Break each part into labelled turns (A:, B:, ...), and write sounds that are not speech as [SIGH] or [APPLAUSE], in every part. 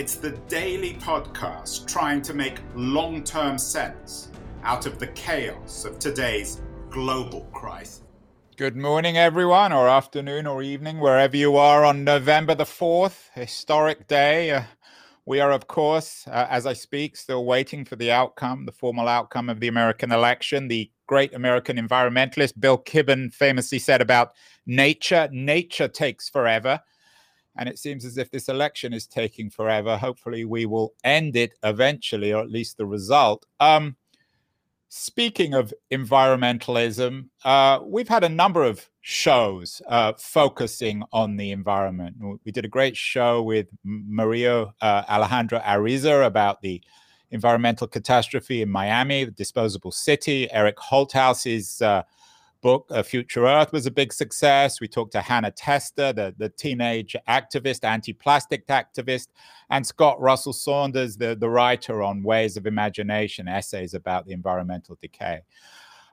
A: it's the daily podcast trying to make long term sense out of the chaos of today's global crisis.
B: Good morning, everyone, or afternoon or evening, wherever you are on November the 4th, historic day. Uh, we are, of course, uh, as I speak, still waiting for the outcome, the formal outcome of the American election. The great American environmentalist Bill McKibben famously said about nature nature takes forever. And it seems as if this election is taking forever. Hopefully, we will end it eventually, or at least the result. Um, speaking of environmentalism, uh, we've had a number of shows uh, focusing on the environment. We did a great show with Mario uh, Alejandro Ariza about the environmental catastrophe in Miami, the disposable city. Eric Holthaus's uh, book, uh, Future Earth, was a big success. We talked to Hannah Testa, the, the teenage activist, anti plastic activist, and Scott Russell Sanders, the, the writer on Ways of Imagination, essays about the environmental decay.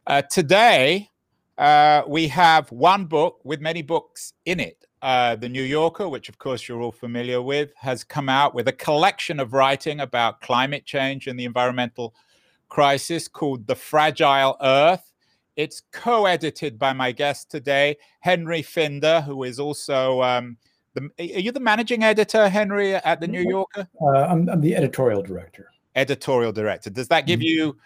B: Uh, today, uh, we have one book with many books in it. Uh, the New Yorker, which of course you're all familiar with, has come out with a collection of writing about climate change and the environmental crisis called The Fragile Earth it's co edited by my guest today, Henry Finder, who is also. Um, the, are you the managing editor, Henry, at the New. Yorker?
C: Uh, I'm, I'm, the editorial director.
B: Editorial director. Does that give mm-hmm. you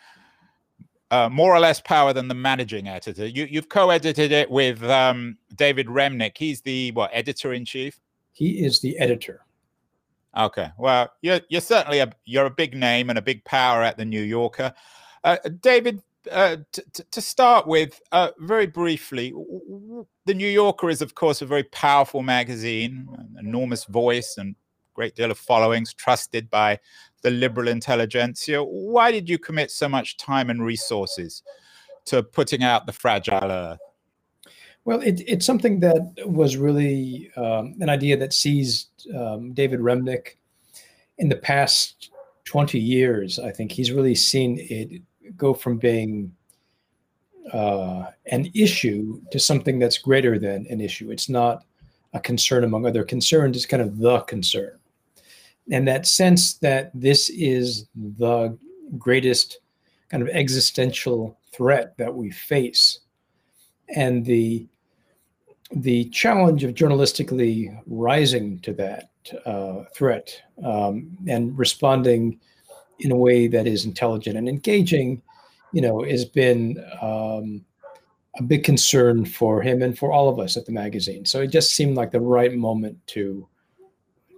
B: uh, more or less power than the managing editor? You, have co-edited it with um, David Remnick. He's the what editor in chief.
C: He is the editor.
B: Okay. Well, you're you're certainly a you're a big name and a big power at the New Yorker. Uh, David, uh, to start with, uh, very briefly, the New Yorker is, of course, a very powerful magazine, enormous voice and great deal of followings, trusted by the liberal intelligentsia. Why did you commit so much time and resources to putting out the fragile Earth?
C: Well, it, it's something that was really um, an idea that seized um, David Remnick in the past 20 years. I think he's really seen it go from being uh, an issue to something that's greater than an issue. It's not a concern among other concerns, it's kind of the concern. And that sense that this is the greatest kind of existential threat that we face. And the the challenge of journalistically rising to that uh, threat um, and responding in a way that is intelligent and engaging, you know, has been um, a big concern for him and for all of us at the magazine. So it just seemed like the right moment to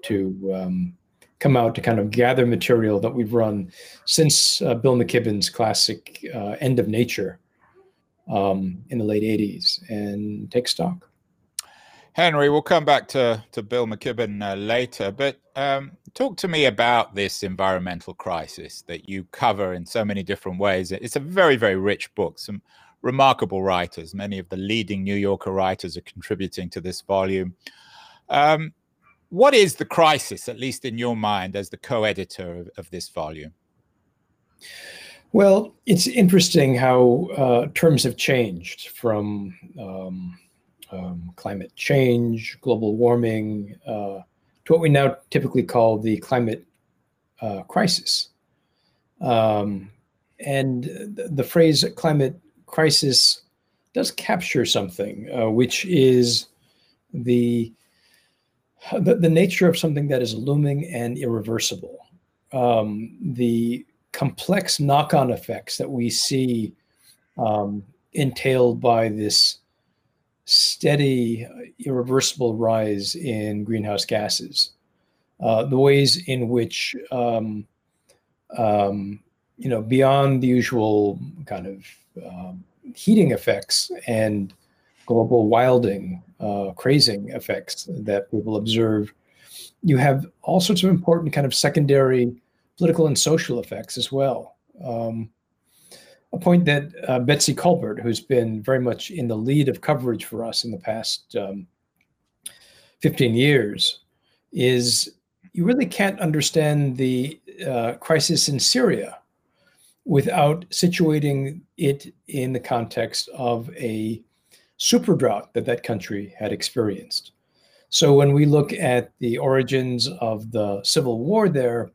C: to um, come out to kind of gather material that we've run since uh, Bill McKibben's classic uh, End of Nature um, in the late '80s and take stock.
B: Henry, we'll come back to, to Bill McKibben uh, later, but um, talk to me about this environmental crisis that you cover in so many different ways. It's a very, very rich book. Some remarkable writers, many of the leading New Yorker writers are contributing to this volume. Um, what is the crisis, at least in your mind, as the co editor of, of, this volume?
C: Well, it's interesting how uh, terms have changed from. Um, um, climate change, global warming, uh, to what we now typically call the climate uh, crisis. Um, and the, phrase climate crisis does capture something, uh, which is the, the, the nature of something that is looming and irreversible. Um, the complex knock-on effects that we see um, entailed by this steady, irreversible rise in greenhouse gases. Uh, the ways in which, um, um, you know, beyond the usual kind of um, heating effects and global weirding, uh, crazing effects that people observe you have all sorts of important kind of secondary political and social effects as well. Um, a point that uh, Betsy Kolbert, who's been very much in the lead of coverage for us in the past um, 15 years, is you really can't understand the uh, crisis in Syria without situating it in the context of a super drought that that country had experienced. So when we look at the origins of the civil war there,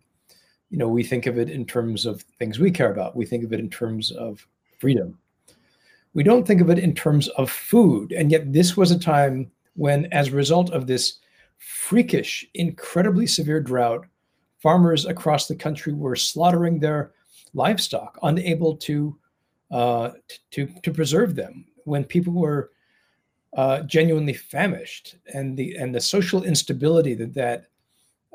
C: you know, we think of it in terms of things we care about. We think of it in terms of freedom. We don't think of it in terms of food. And yet, this was a time when, as a result of this freakish, incredibly severe drought, farmers across the country were slaughtering their livestock, unable to uh, to to preserve them. When people were uh, genuinely famished, and the and the social instability that that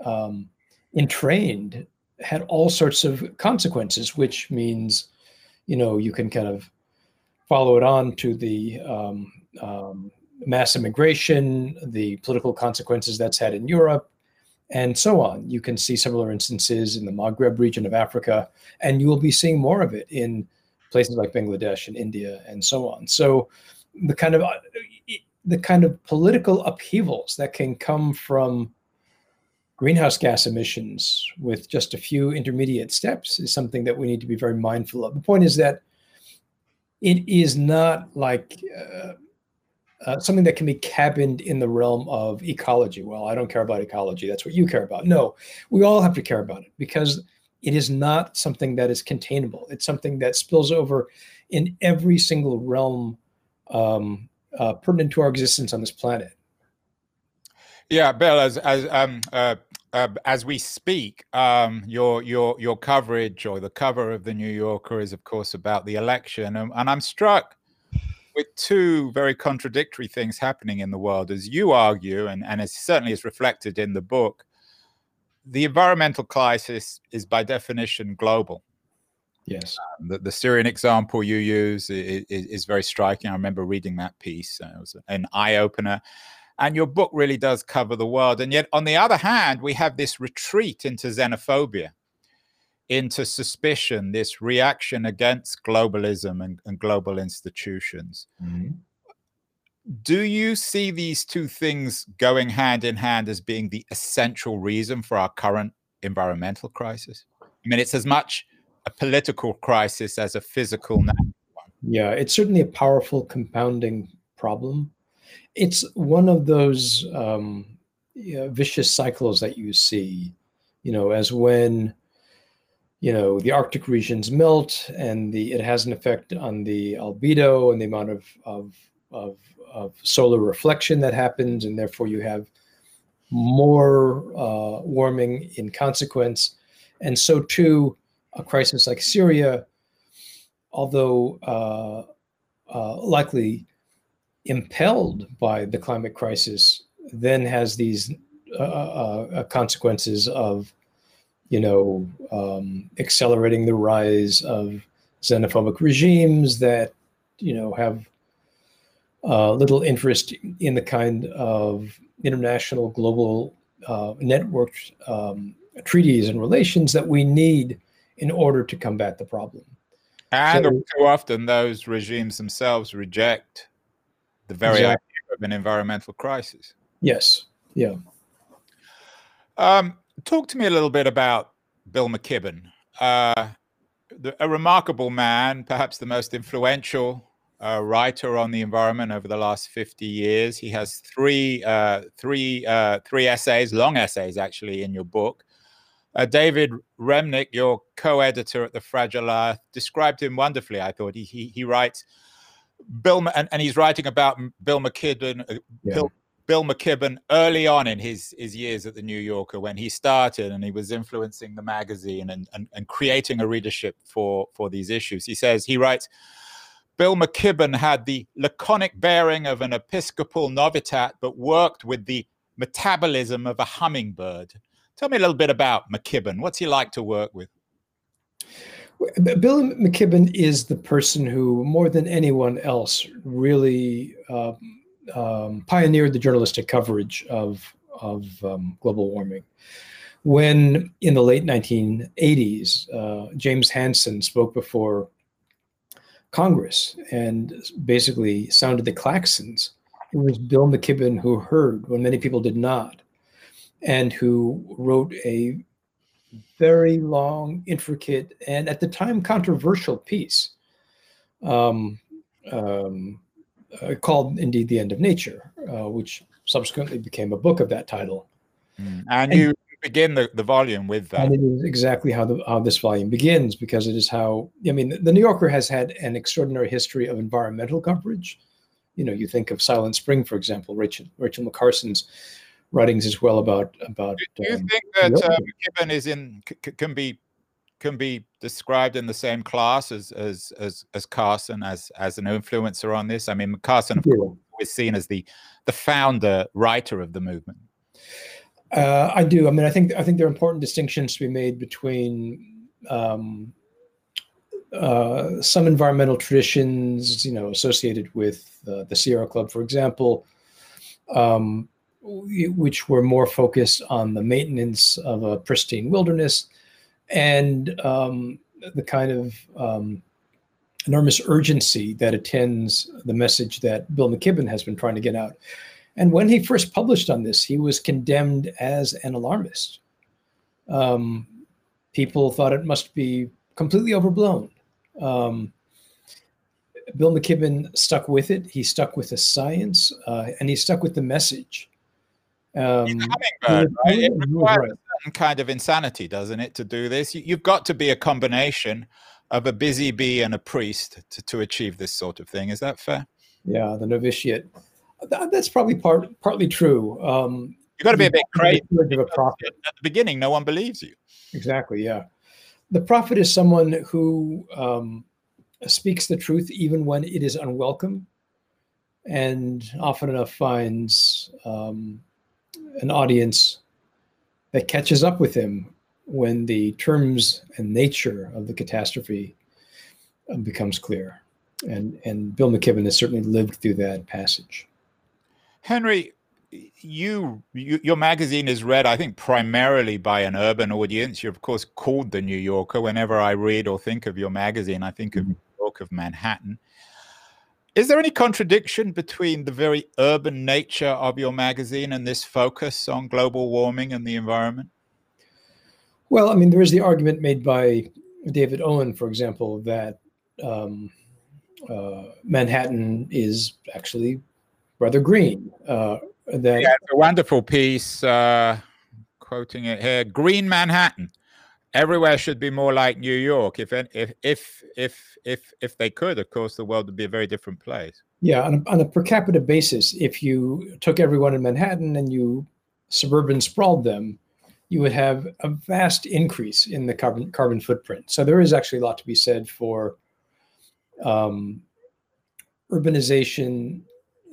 C: um, entrained had all sorts of consequences, which means, you know, you can kind of follow it on to the um, um, mass immigration, the political consequences that's had in Europe, and so on. You can see similar instances in the Maghreb region of Africa, and you will be seeing more of it in places like Bangladesh and India and so on. So the kind of the kind of political upheavals that can come from greenhouse gas emissions with just a few intermediate steps is something that we need to be very mindful of. The point is that it is not like uh, uh, something that can be cabined in the realm of ecology. Well, I don't care about ecology. That's what you care about. No, we all have to care about it because it is not something that is containable. It's something that spills over in every single realm um, uh, pertinent to our existence on this planet.
B: Yeah, Bill, as as um, uh, uh, as we speak, um, your your your coverage or the cover of the New Yorker is, of course, about the election, and, and I'm struck with two very contradictory things happening in the world, as you argue, and and as certainly is reflected in the book. The environmental crisis is, by definition, global.
C: Yes.
B: Um, the, the, Syrian example you use is, is, is, very striking. I remember reading that piece. It was an eye opener. And your book really does cover the world. And yet, on the other hand, we have this retreat into xenophobia, into suspicion, this reaction against globalism and, and global institutions. Mm-hmm. Do you see these two things going hand in hand as being the essential reason for our current environmental crisis? I mean, it's as much a political crisis as a physical one.
C: Yeah, it's certainly a powerful compounding problem it's one of those um, vicious cycles that you see, you know, as when you know the Arctic regions melt and the it has an effect on the albedo and the amount of of of, of solar reflection that happens, and therefore you have more uh, warming in consequence, and so too a crisis like Syria, although uh, uh, likely impelled by the climate crisis then has these uh, uh, uh, consequences of you know um, accelerating the rise of xenophobic regimes that you know have uh, little interest in the kind of international global uh, networked um, treaties and relations that we need in order to combat the problem.
B: And so, too often, those regimes themselves reject the very exactly. idea of an environmental crisis.
C: Yes. Yeah.
B: Um, talk to me a little bit about Bill McKibben, uh, the, a remarkable man, perhaps the most influential uh, writer on the environment over the last 50 years. He has three, uh, three, uh, three essays, long essays actually, in your book. Uh, David Remnick, your co-editor at the Fragile Earth, described him wonderfully. I thought he he, he writes Bill, and, and he's writing about Bill McKibben, uh, yeah. Bill, Bill McKibben early on in his, his years at the New Yorker when he started and he was influencing the magazine and, and, and creating a readership for, for these issues. He says, he writes, Bill McKibben had the laconic bearing of an Episcopal novitiate, but worked with the metabolism of a hummingbird. Tell me a little bit about McKibben. What's he like to work with?
C: Bill McKibben is the person who, more than anyone else, really uh, um, pioneered the journalistic coverage of of um, global warming. When in the late 1980s, uh, James Hansen spoke before Congress and basically sounded the claxons, it was Bill McKibben who heard when many people did not, and who wrote a very long, intricate, and at the time controversial piece um, um, uh, called indeed The End of Nature, uh, which subsequently became a book of that title.
B: Mm. And, and, you begin the, the volume with that.
C: And it is exactly how, the, how this volume begins because it is how, I mean, the New Yorker has had an extraordinary history of environmental coverage. You know, you think of Silent Spring, for example, Rachel, Rachel McCarson's writings as well about about.
B: Do you um, think that uh, McKibben is in c- can be can be described in the same class as as as, as Carson as as an influencer on this? I mean, Carson of course, is seen as the the founder writer of the movement.
C: Uh, I do. I mean, I think I think there are important distinctions to be made between um, uh, some environmental traditions, you know, associated with uh, the Sierra Club, for example, um, which were more focused on the maintenance of a pristine wilderness and um, the kind of um, enormous urgency that attends the message that Bill McKibben has been trying to get out. And when he first published on this, he was condemned as an alarmist. Um, people thought it must be completely overblown. Um, Bill McKibben stuck with it. He stuck with the science, uh, and he stuck with the message.
B: Um, hummingbird, right? It requires a certain kind of insanity, doesn't it, to do this? You've got to be a combination of a busy bee and a priest to, to achieve this sort of thing. Is that fair?
C: Yeah, the novitiate. That, that's probably part partly true. Um,
B: You've got to be a bit crazy. Of a prophet. At the beginning, no one believes you.
C: Exactly. Yeah, the prophet is someone who um, speaks the truth even when it is unwelcome, and often enough finds um, an audience that catches up with him when the terms and nature of the catastrophe uh, becomes clear. And, and Bill McKibben has certainly lived through that passage.
B: Henry, you, you, your magazine is read, I think, primarily by an urban audience. You're of course called the New Yorker. Whenever I read or think of your magazine, I think of mm-hmm. New York of Manhattan. Is there any contradiction between the very urban nature of your magazine and this focus on global warming and the environment?
C: Well, I mean, there is the argument made by David Owen, for example, that um, uh, Manhattan is actually rather green. Uh, that
B: yeah, it's a wonderful piece. Uh, quoting it here: "Green Manhattan." Everywhere should be more like New York. If if if if if if they could, of course, the world would be a very different place.
C: Yeah, on a, on a per capita basis, if you took everyone in Manhattan and you suburban sprawled them, you would have a vast increase in the carbon carbon footprint. So there is actually a lot to be said for um, urbanization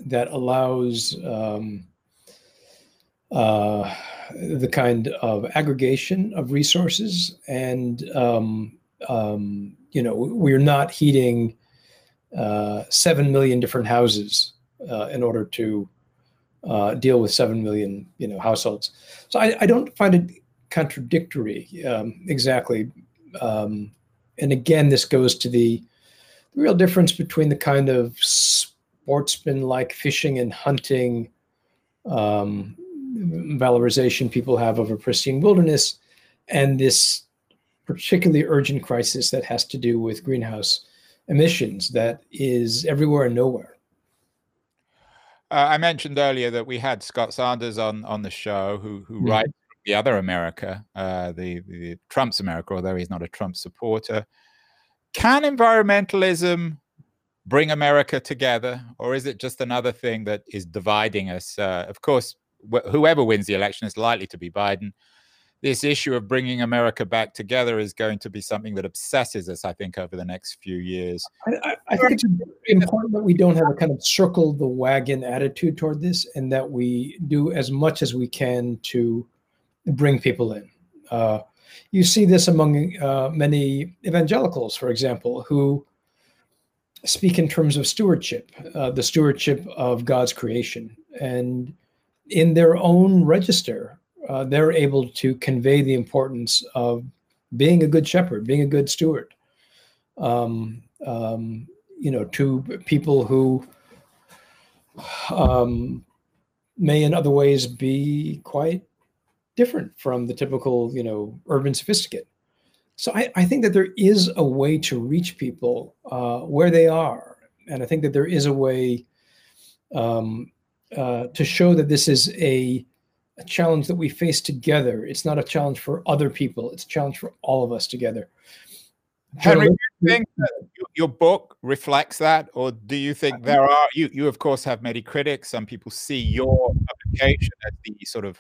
C: that allows um, uh, the kind of aggregation of resources and um, um, you know we're not heating uh, seven million different houses uh, in order to uh, deal with seven million you know households. So i, I don't find it contradictory um, exactly. Um, and again this goes to the, the real difference between the kind of sportsman like fishing and hunting um, valorization people have of a pristine wilderness and this particularly urgent crisis that has to do with greenhouse emissions that is everywhere and nowhere.
B: Uh, I mentioned earlier that we had Scott Sanders on on the show, who who mm-hmm. writes the other America, uh, the, the Trump's America, although he's not a Trump supporter. Can environmentalism bring America together, or is it just another thing that is dividing us? Uh, of course, wh- whoever wins the election is likely to be Biden. This issue of bringing America back together is going to be something that obsesses us, I think, over the next few years.
C: I, I think it's important that we don't have a kind of circle the wagon attitude toward this, and that we do as much as we can to bring people in. Uh, you see this among uh, many evangelicals, for example, who speak in terms of stewardship, uh, the stewardship of God's creation, and in their own register, uh, they're able to convey the importance of being a good shepherd, being a good steward. Um, um, you know, to people who um, may in other ways be quite different from the typical, you know, urban sophisticate. So I, I think that there is a way to reach people uh, where they are, and I think that there is a way um, uh, to show that this is a, a challenge that we face together. It's not a challenge for other people; it's a challenge for all of us together.
B: Henry, do you think your book reflects that, or do you think there are you? You of course have many critics. Some people see your publication as the sort of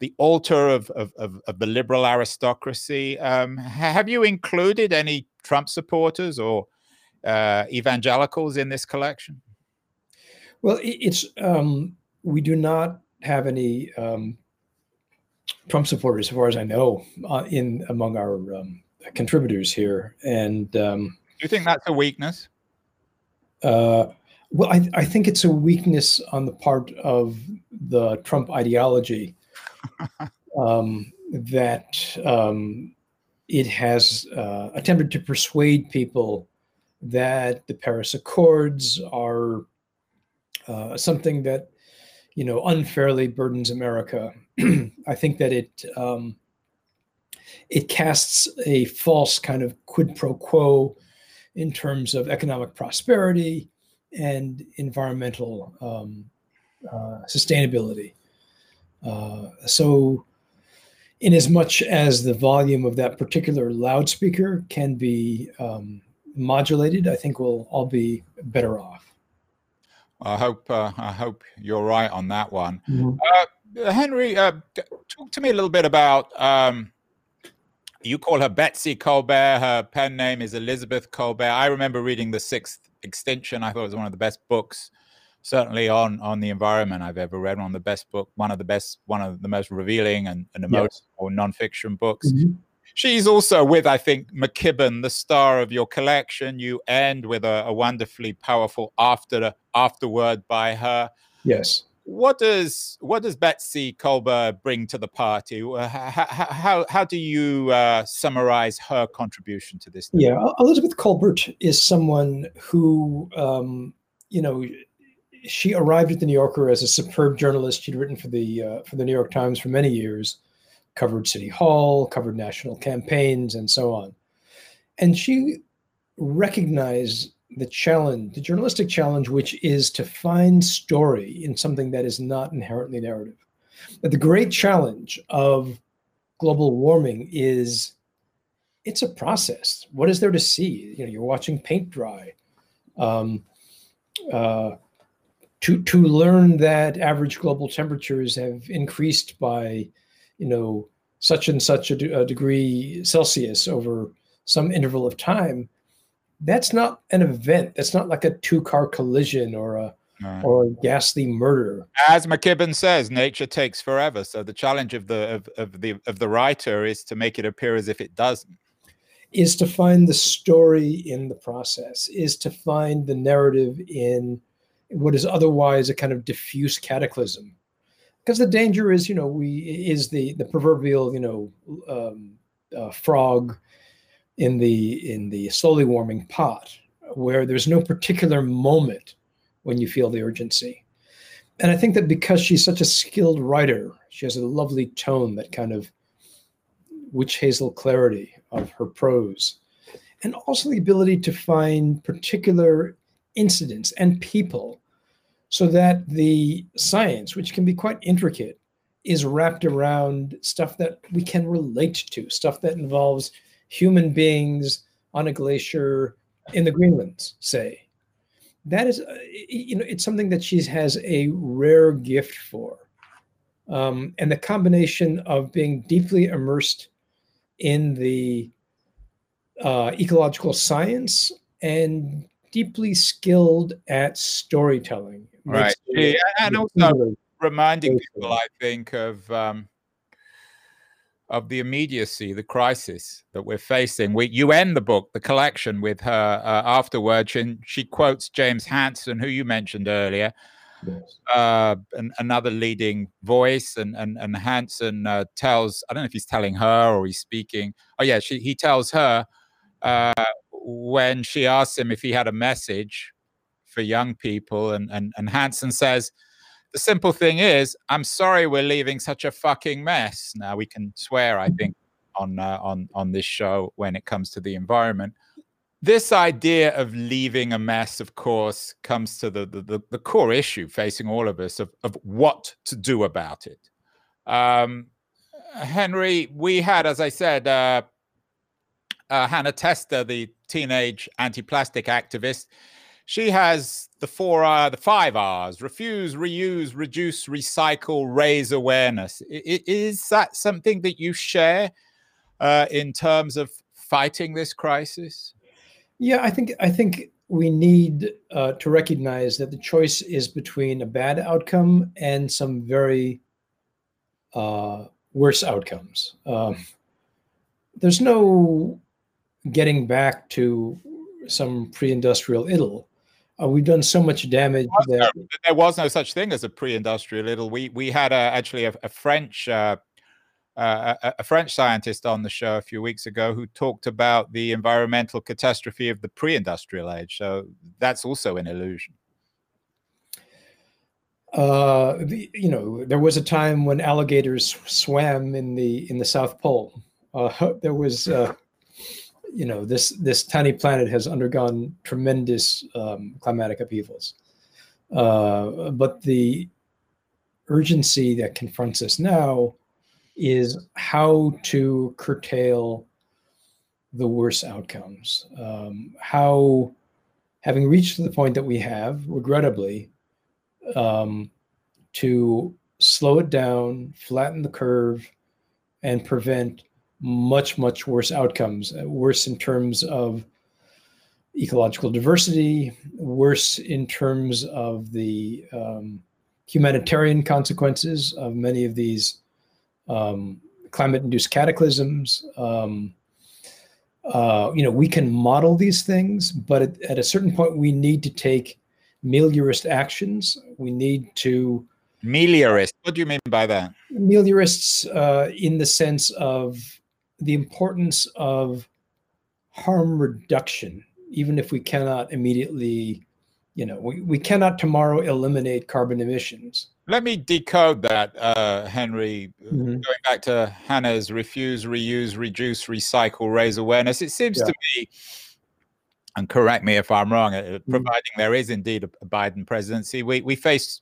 B: the altar of of, of, of the liberal aristocracy. Um, have you included any Trump supporters or uh, evangelicals in this collection?
C: Well, it's um, we do not have any um, Trump supporters, as far as I know, uh, in among our um, contributors here. And um, do
B: you think that's a weakness?
C: Uh, well, I, I think it's a weakness on the part of the Trump ideology [LAUGHS] um, that um, it has uh, attempted to persuade people that the Paris Accords are uh, something that you know unfairly burdens America. [CLEARS THROAT] I think that it um, it casts a false kind of quid pro quo in terms of economic prosperity and environmental um, uh, sustainability. Uh, so, in as much as the volume of that particular loudspeaker can be um, modulated, I think we'll all be better off.
B: I hope uh, I hope you're right on that one. Mm-hmm. Uh, Henry, uh, talk to me a little bit about. Um, you call her Betsy Kolbert. Her pen name is Elizabeth Kolbert. I remember reading The Sixth Extinction. I thought it was one of the best books, certainly on on the environment I've ever read. One of the best book, one of the best, one of the most revealing and, and emotional yes. nonfiction books. Mm-hmm. She's also with, I think, McKibben, the star of your collection. You end with a, a wonderfully powerful after afterword by her.
C: Yes.
B: What does what does Betsy Kolbert bring to the party? How how, how do you uh, summarize her contribution to this?
C: Yeah, Elizabeth Kolbert is someone who, um, you know, she arrived at the New Yorker as a superb journalist. She'd written for the uh, for the New York Times for many years covered City Hall, covered national campaigns, and so on. And she recognized the challenge, the journalistic challenge, which is to find story in something that is not inherently narrative. But the great challenge of global warming is it's a process. What is there to see? You know, you're watching paint dry. Um, uh, to to learn that average global temperatures have increased by you know, such and such a, de- a degree Celsius over some interval of time, that's not an event. That's not like a two-car collision or a Right. or a ghastly murder.
B: As McKibben says, nature takes forever. So the challenge of the of, of, the of the writer is to make it appear as if it doesn't.
C: Is to find the story in the process. Is to find the narrative in what is otherwise a kind of diffuse cataclysm because the danger is you know we is the the proverbial you know um, uh, frog in the in the slowly warming pot where there's no particular moment when you feel the urgency. And i think that because she's such a skilled writer she has a lovely tone that kind of witch hazel clarity of her prose and also the ability to find particular incidents and people so that the science, which can be quite intricate, is wrapped around stuff that we can relate to, stuff that involves human beings on a glacier in the Greenlands, say. That is, uh, you know, it's something that she has a rare gift for. Um, and the combination of being deeply immersed in the uh, ecological science and deeply skilled at storytelling.
B: Right. yeah, and also reminding people i think of um, of the immediacy the crisis that we're facing. We you end the book the collection with her uh, afterwards and she quotes james hansen who you mentioned earlier uh, an, another leading voice, and and and Hansen uh, tells I don't know if he's telling her or he's speaking. Oh yeah, she, he tells her uh, when she asks him if he had a message for young people, and and and Hansen says. The simple thing is, I'm sorry we're leaving such a fucking mess. Now we can swear, I think, on uh, on on this show when it comes to the environment this idea of leaving a mess, of course, comes to the, the, the, core issue facing all of us of, of what to do about it. Um, Henry, we had, as I said, uh, uh, Hannah Testa, the teenage anti-plastic activist. She has the four, uh, the five R's: refuse, reuse, reduce, recycle, raise awareness. Is that something that you share uh, in terms of fighting this crisis?
C: Yeah, I think I think we need uh, to recognize that the choice is between a bad outcome and some very uh, worse outcomes. Um, there's no getting back to some pre-industrial Italy. Uh, we've done so much damage.
B: There was, no, there was no such thing as a pre-industrial Italy. We we had a, actually a, a French uh, uh, a, a, French scientist on the show a few weeks ago who talked about the environmental catastrophe of the pre-industrial age. So that's also an illusion.
C: Uh, the, you know, there was a time when alligators swam in the in the South Pole. Uh, [LAUGHS] there was, uh, you know, this this tiny planet has undergone tremendous um, climatic upheavals, uh, but the urgency that confronts us now is how to curtail the worst outcomes. Um, how, having reached the point that we have, regrettably, um, to slow it down, flatten the curve, and prevent much, much worse outcomes, uh, worse in terms of ecological diversity, worse in terms of the um, humanitarian consequences of many of these um, climate-induced cataclysms. Um, uh, you know, we can model these things, but at, at, a certain point, we need to take meliorist actions. We need to
B: meliorist. What do you mean by that?
C: Meliorists, uh, in the sense of the importance of harm reduction, even if we cannot immediately, you know, we, we cannot tomorrow eliminate carbon emissions
B: let me decode that, uh, Henry. Mm-hmm. Going back to Hannah's refuse, reuse, reduce, recycle, raise awareness. It seems yeah. to me, and correct me if I'm wrong, uh, mm-hmm. providing there is indeed a, a Biden presidency, we, we face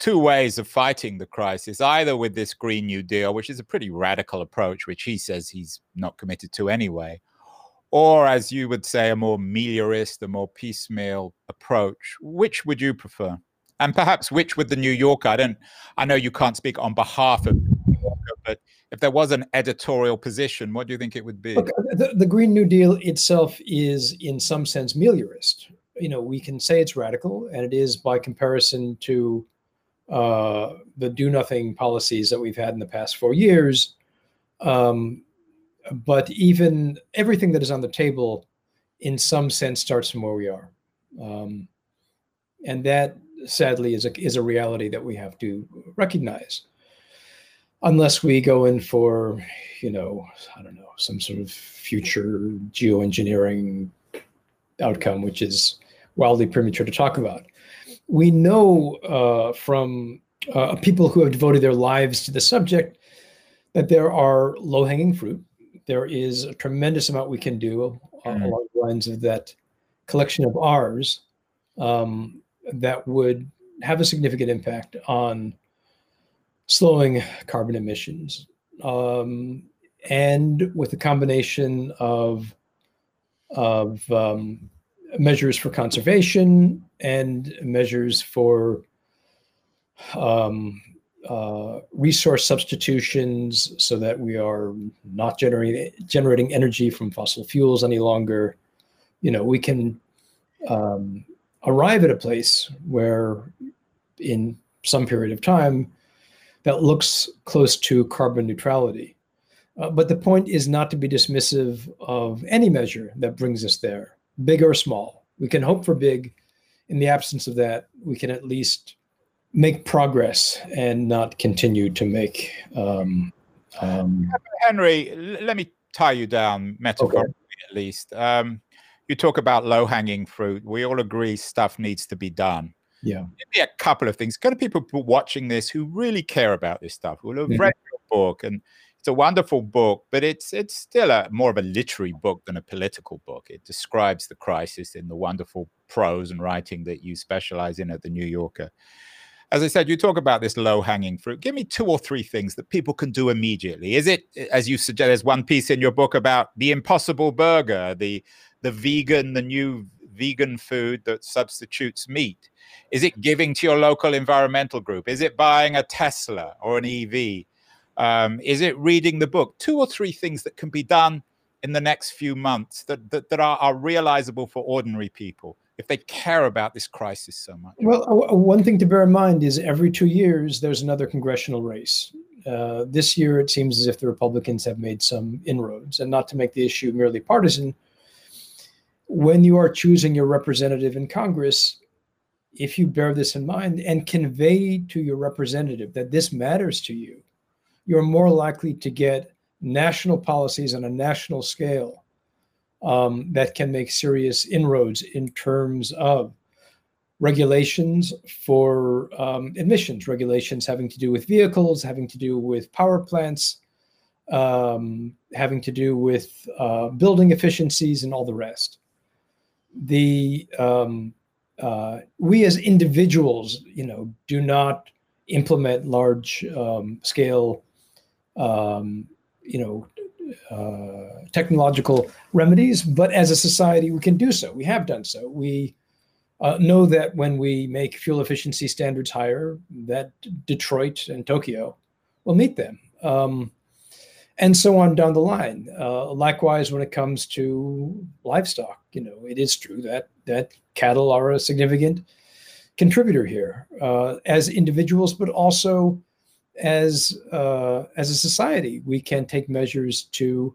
B: two ways of fighting the crisis either with this Green New Deal, which is a pretty radical approach, which he says he's not committed to anyway, or as you would say, a more meliorist, a more piecemeal approach. Which would you prefer? and perhaps which would the New Yorker. I don't. I know you can't speak on behalf of New Yorker, but if there was an editorial position, what do you think it would be? Look,
C: the, the Green New Deal itself is, in some sense, meliorist. You know, we can say it's radical, and it is by comparison to uh, the do nothing policies that we've had in the past four years. Um, but even everything that is on the table, in some sense, starts from where we are. Um, and that sadly is a, is a reality that we have to recognize unless we go in for you know i don't know some sort of future geoengineering outcome which is wildly premature to talk about we know uh, from uh, people who have devoted their lives to the subject that there are low-hanging fruit there is a tremendous amount we can do mm-hmm. along the lines of that collection of r's um, that would have a significant impact on slowing carbon emissions. Um, and with a combination of, of um, measures for conservation and measures for um, uh, resource substitutions so that we are not generating generating energy from fossil fuels any longer. You know, we can um, arrive at a place where in some period of time that looks close to carbon neutrality. Uh, but the point is not to be dismissive of any measure that brings us there, big or small. We can hope for big. In the absence of that, we can at least make progress and not continue to make. Um, um,
B: Henry, let me tie you down metaphorically okay. at least. Um, you talk about low hanging fruit. We all agree stuff needs to be done.
C: Yeah.
B: Give me a couple of things. Kind of people watching this who really care about this stuff, who have mm-hmm. read your book, and it's a wonderful book, but it's it's still a more of a literary book than a political book. It describes the crisis in the wonderful prose and writing that you specialize in at the New Yorker. As I said, you talk about this low hanging fruit. Give me two or three things that people can do immediately. Is it, as you suggest, there's one piece in your book about the impossible burger, the the vegan, the new vegan food that substitutes meat? Is it giving to your local environmental group? Is it buying a Tesla or an EV? Um, is it reading the book? Two or three things that can be done in the next few months that, that, that are, are realizable for ordinary people if they care about this crisis so much?
C: Well, one thing to bear in mind is every two years there's another congressional race. Uh, this year, it seems as if the Republicans have made some inroads, and not to make the issue merely partisan. When you are choosing your representative in Congress, if you bear this in mind and convey to your representative that this matters to you, you're more likely to get national policies on a national scale um, that can make serious inroads in terms of regulations for um, emissions, regulations having to do with vehicles, having to do with power plants, um, having to do with uh, building efficiencies, and all the rest. The um, uh, we as individuals, you know, do not implement large um, scale, um, you know, uh, technological remedies, but as a society, we can do so. We have done so. We uh, know that when we make fuel efficiency standards higher, that Detroit and Tokyo will meet them. Um, and so on down the line. Uh, likewise, when it comes to livestock, you know, it is true that that cattle are a significant contributor here uh, as individuals, but also as uh, as a society. We can take measures to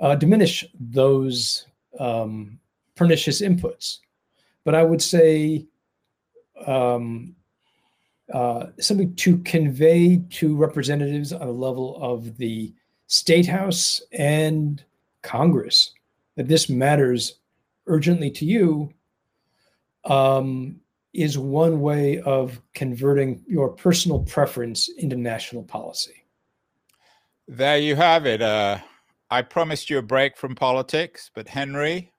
C: uh, diminish those um, pernicious inputs. But I would say um, uh, something to convey to representatives on the level of the state house and Congress that this matters urgently to you um, is one way of converting your personal preference into national policy.
B: There you have it. Uh, I promised you a break from politics, but Henry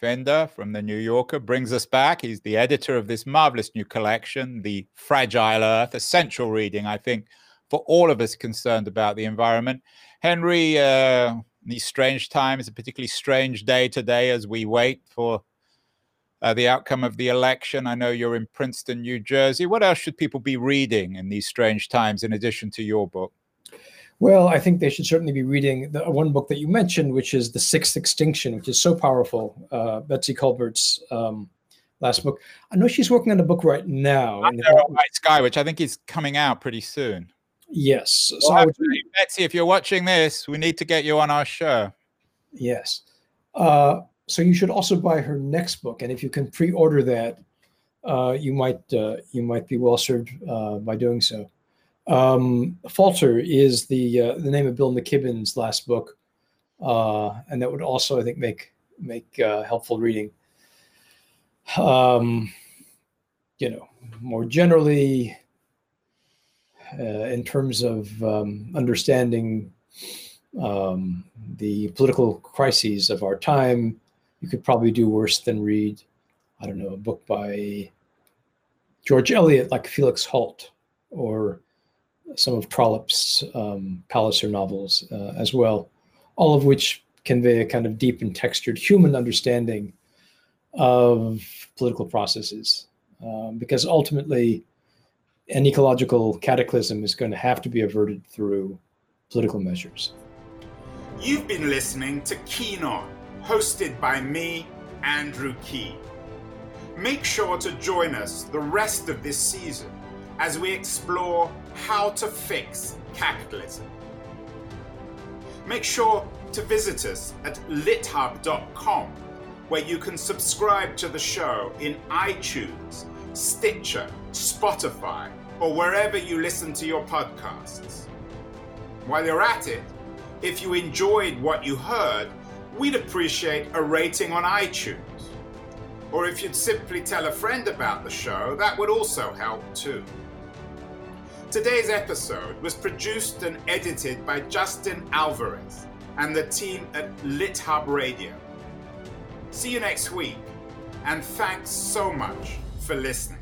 B: Finder from the New Yorker brings us back. He's the editor of this marvelous new collection, The Fragile Earth, essential reading, I think, for all of us concerned about the environment. Henry, uh, these strange times, a particularly strange day today as we wait for uh, the outcome of the election. I know you're in Princeton, New Jersey. What else should people be reading in these strange times in addition to your book?
C: Well, I think they should certainly be reading the one book that you mentioned, which is The Sixth Extinction, which is so powerful. Uh, Betsy Kolbert's um, last book. I know she's working on a book right now.
B: Under a White Sky, which I think is coming out pretty soon.
C: Yes.
B: So well, would, Betsy, if you're watching this, we need to get you on our show.
C: Yes. Uh, so you should also buy her next book, and if you can pre-order that, uh, you might uh, you might be well served uh, by doing so. Um, Falter is the uh, the name of Bill McKibben's last book, uh, and that would also, I think, make make helpful reading. Um, you know, more generally, uh, in terms of um, understanding um, the political crises of our time, you could probably do worse than read, I don't know, a book by George Eliot, like Felix Holt, or some of Trollope's um, Palliser novels uh, as well, all of which convey a kind of deep and textured human understanding of political processes. Um, because ultimately, an ecological cataclysm is going to have to be averted through political measures.
A: You've been listening to Keen On, hosted by me, Andrew Keen. Make sure to join us the rest of this season as we explore how to fix capitalism. Make sure to visit us at lithub.com, where you can subscribe to the show in iTunes
B: Stitcher, Spotify, or wherever you listen to your podcasts. While you're at it, if you enjoyed what you heard, we'd appreciate a rating on iTunes. Or if you'd simply tell a friend about the show, that would also help too. Today's episode was produced and edited by Justin Alvarez and the team at LitHub Radio. See you next week, and thanks so much for listening.